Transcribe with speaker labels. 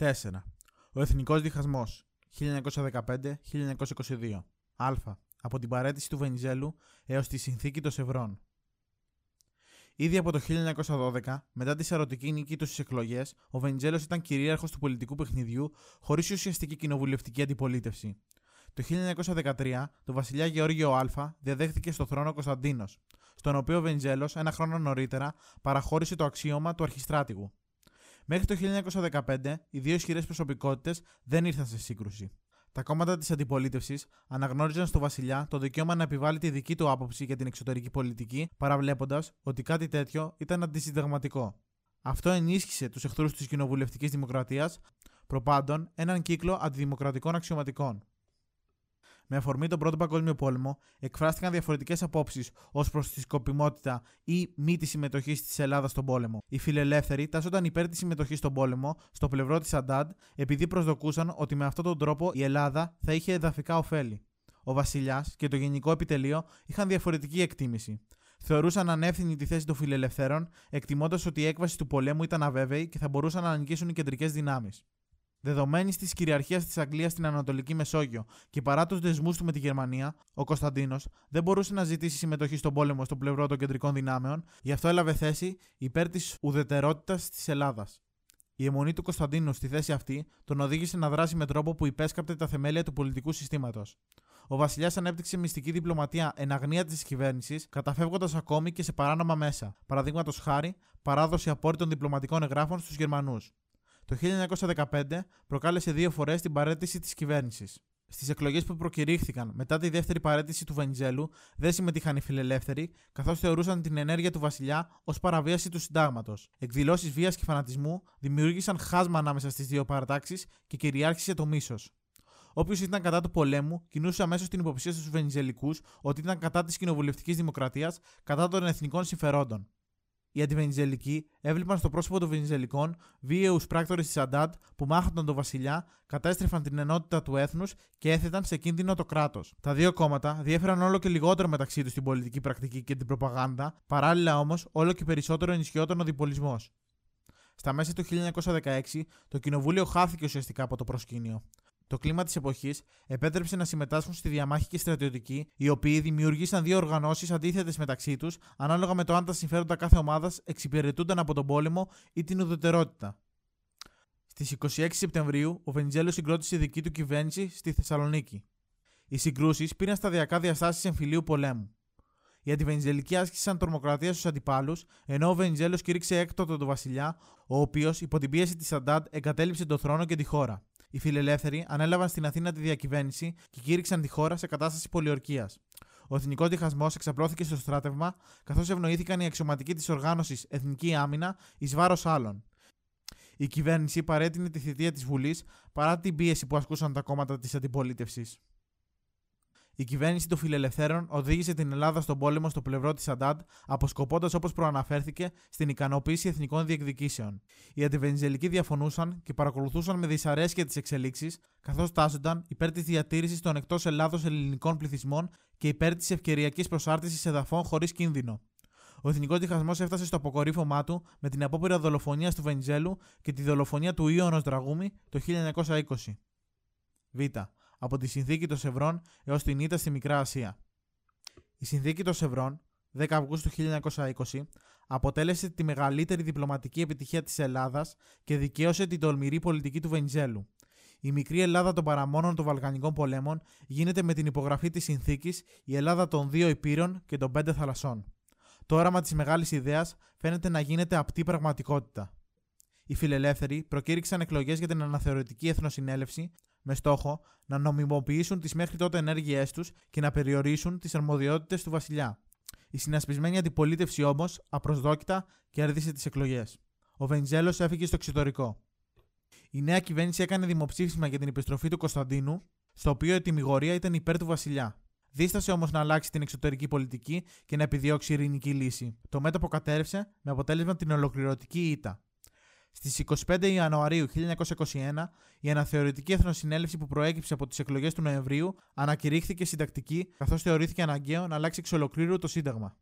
Speaker 1: 4. Ο Εθνικός Διχασμός 1915-1922. Α. Από την παρέτηση του Βενιζέλου έως τη συνθήκη των Σευρών. Ήδη από το 1912, μετά τη σαρωτική νίκη τους στις εκλογές, ο Βενιζέλος ήταν κυρίαρχος του πολιτικού παιχνιδιού χωρίς ουσιαστική κοινοβουλευτική αντιπολίτευση. Το 1913, το βασιλιά Γεώργιο Α διαδέχθηκε στο θρόνο Κωνσταντίνος, στον οποίο ο Βενιζέλος ένα χρόνο νωρίτερα παραχώρησε το αξίωμα του αρχιστράτηγου. Μέχρι το 1915, οι δύο ισχυρές προσωπικότητες δεν ήρθαν σε σύγκρουση. Τα κόμματα της αντιπολίτευσης αναγνώριζαν στο Βασιλιά το δικαίωμα να επιβάλλει τη δική του άποψη για την εξωτερική πολιτική, παραβλέποντας ότι κάτι τέτοιο ήταν αντισυνταγματικό. Αυτό ενίσχυσε τους εχθρούς της κοινοβουλευτικής δημοκρατίας, προπάντων έναν κύκλο αντιδημοκρατικών αξιωματικών. Με αφορμή τον Πρώτο Παγκόσμιο Πόλεμο, εκφράστηκαν διαφορετικές απόψεις ως προς τη σκοπιμότητα ή μη τη συμμετοχή της Ελλάδας στον πόλεμο. Οι φιλελεύθεροι τάσσονταν υπέρ της συμμετοχής στον πόλεμο στο πλευρό της Αντάντ, επειδή προσδοκούσαν ότι με αυτόν τον τρόπο η Ελλάδα θα είχε εδαφικά ωφέλη. Ο Βασιλιάς και το Γενικό Επιτελείο είχαν διαφορετική εκτίμηση. Θεωρούσαν ανεύθυνη τη θέση των φιλελευθέρων, εκτιμώντας ότι η έκβαση του πολέμου ήταν αβέβαιη και θα μπορούσαν να νικήσουν οι κεντρικές δυνάμεις. Δεδομένης της κυριαρχίας της Αγγλίας στην Ανατολική Μεσόγειο και παρά τους δεσμούς του με τη Γερμανία, ο Κωνσταντίνος δεν μπορούσε να ζητήσει συμμετοχή στον πόλεμο στο πλευρό των κεντρικών δυνάμεων, γι' αυτό έλαβε θέση υπέρ της ουδετερότητας της Ελλάδας. Η αιμονή του Κωνσταντίνου στη θέση αυτή τον οδήγησε να δράσει με τρόπο που υπέσκαπτε τα θεμέλια του πολιτικού συστήματος. Ο Βασιλιάς ανέπτυξε μυστική διπλωματία εν αγνία της κυβέρνησης, καταφεύγοντας ακόμη και σε παράνομα μέσα, παραδείγματος χάρη παράδοση απόρριτων διπλωματικών εγγράφων στους Γερμανούς. Το 1915 προκάλεσε δύο φορές την παρέτηση της κυβέρνησης. Στις εκλογές που προκηρύχθηκαν μετά τη δεύτερη παρέτηση του Βενιζέλου δεν συμμετείχαν οι φιλελεύθεροι, καθώς θεωρούσαν την ενέργεια του βασιλιά ως παραβίαση του συντάγματος. Εκδηλώσεις βίας και φανατισμού δημιούργησαν χάσμα ανάμεσα στις δύο παρατάξεις και κυριάρχησε το μίσος. Όποιος ήταν κατά του πολέμου κινούσε αμέσως την υποψία στους Βενιζελικούς ότι ήταν κατά της κοινοβουλευτικής δημοκρατίας, κατά των εθνικών συμφερόντων. Οι αντιβενιζελικοί έβλεπαν στο πρόσωπο των Βενιζελικών βίαιους πράκτορες της Αντάντ που μάχονταν τον βασιλιά, κατέστρεφαν την ενότητα του έθνους και έθεταν σε κίνδυνο το κράτος. Τα δύο κόμματα διέφεραν όλο και λιγότερο μεταξύ τους στην πολιτική πρακτική και την προπαγάνδα, παράλληλα όμως όλο και περισσότερο ενισχυόταν ο διπολισμός. Στα μέσα του 1916, το κοινοβούλιο χάθηκε ουσιαστικά από το προσκήνιο. Το κλίμα της εποχής επέτρεψε να συμμετάσχουν στη διαμάχη και στρατιωτικοί, οι οποίοι δημιουργήσαν δύο οργανώσεις αντίθετες μεταξύ τους, ανάλογα με το αν τα συμφέροντα κάθε ομάδας εξυπηρετούνταν από τον πόλεμο ή την ουδετερότητα. Στις 26 Σεπτεμβρίου, ο Βενιζέλος συγκρότησε δική του κυβέρνηση στη Θεσσαλονίκη. Οι συγκρούσεις πήραν σταδιακά διαστάσεις εμφυλίου πολέμου. Οι αντιβενιζελικοί άσκησαν τρομοκρατία στους αντιπάλους, ενώ ο Βενιζέλος κήρυξε έκτοτο τον βασιλιά, ο οποίος υπό την πίεση της Αντάντ εγκατέλειψε τον θρόνο και τη χώρα οι φιλελεύθεροι ανέλαβαν στην Αθήνα τη διακυβέρνηση και κήρυξαν τη χώρα σε κατάσταση πολιορκίας. Ο εθνικός διχασμός εξαπλώθηκε στο στράτευμα, καθώς ευνοήθηκαν οι αξιωματικοί της οργάνωσης Εθνική Άμυνα εις βάρος άλλων. Η κυβέρνηση παρέτεινε τη θητεία της Βουλής παρά την πίεση που ασκούσαν τα κόμματα της αντιπολίτευσης. Η κυβέρνηση των φιλελευθέρων οδήγησε την Ελλάδα στον πόλεμο στο πλευρό της Αντάντ, αποσκοπώντας όπως προαναφέρθηκε στην ικανοποίηση εθνικών διεκδικήσεων. Οι αντιβενιζελικοί διαφωνούσαν και παρακολουθούσαν με δυσαρέσκεια τις εξελίξεις, καθώς τάσσονταν υπέρ της διατήρησης των εκτός Ελλάδος ελληνικών πληθυσμών και υπέρ της ευκαιριακής προσάρτησης εδαφών χωρίς κίνδυνο. Ο εθνικός διχασμός έφτασε στο αποκορύφωμά του με την απόπειρα δολοφονίας του Βενιζέλου και τη δολοφονία του Ιωνος Δραγούμη το 1920. Β από τη συνθήκη των Σευρών έως την ήττα στη Μικρά Ασία. Η συνθήκη των Σευρών, 10 Αυγούστου 1920, αποτέλεσε τη μεγαλύτερη διπλωματική επιτυχία της Ελλάδας και δικαίωσε την τολμηρή πολιτική του Βενιζέλου. Η μικρή Ελλάδα των παραμόνων των Βαλκανικών πολέμων γίνεται με την υπογραφή της συνθήκης η Ελλάδα των δύο υπήρων και των πέντε θαλασσών. Το όραμα της μεγάλης ιδέας φαίνεται να γίνεται απτή πραγματικότητα. Οι φιλελεύθεροι προκήρυξαν εκλογές για την αναθεωρητική εθνοσυνέλευση με στόχο να νομιμοποιήσουν τις μέχρι τότε ενέργειές τους και να περιορίσουν τις αρμοδιότητες του βασιλιά. Η συνασπισμένη αντιπολίτευση όμως, απροσδόκητα, κέρδισε τις εκλογές. Ο Βενιζέλος έφυγε στο εξωτερικό. Η νέα κυβέρνηση έκανε δημοψήφισμα για την επιστροφή του Κωνσταντίνου, στο οποίο η τιμιγορία ήταν υπέρ του βασιλιά. Δίστασε όμως να αλλάξει την εξωτερική πολιτική και να επιδιώξει ειρηνική λύση. Το μέτωπο κατέρευσε με αποτέλεσμα την ολοκληρωτική ήττα. Στις 25 Ιανουαρίου 1921, η αναθεωρητική εθνοσυνέλευση που προέκυψε από τις εκλογές του Νοεμβρίου ανακηρύχθηκε συντακτική, καθώς θεωρήθηκε αναγκαίο να αλλάξει εξ ολοκλήρου το Σύνταγμα.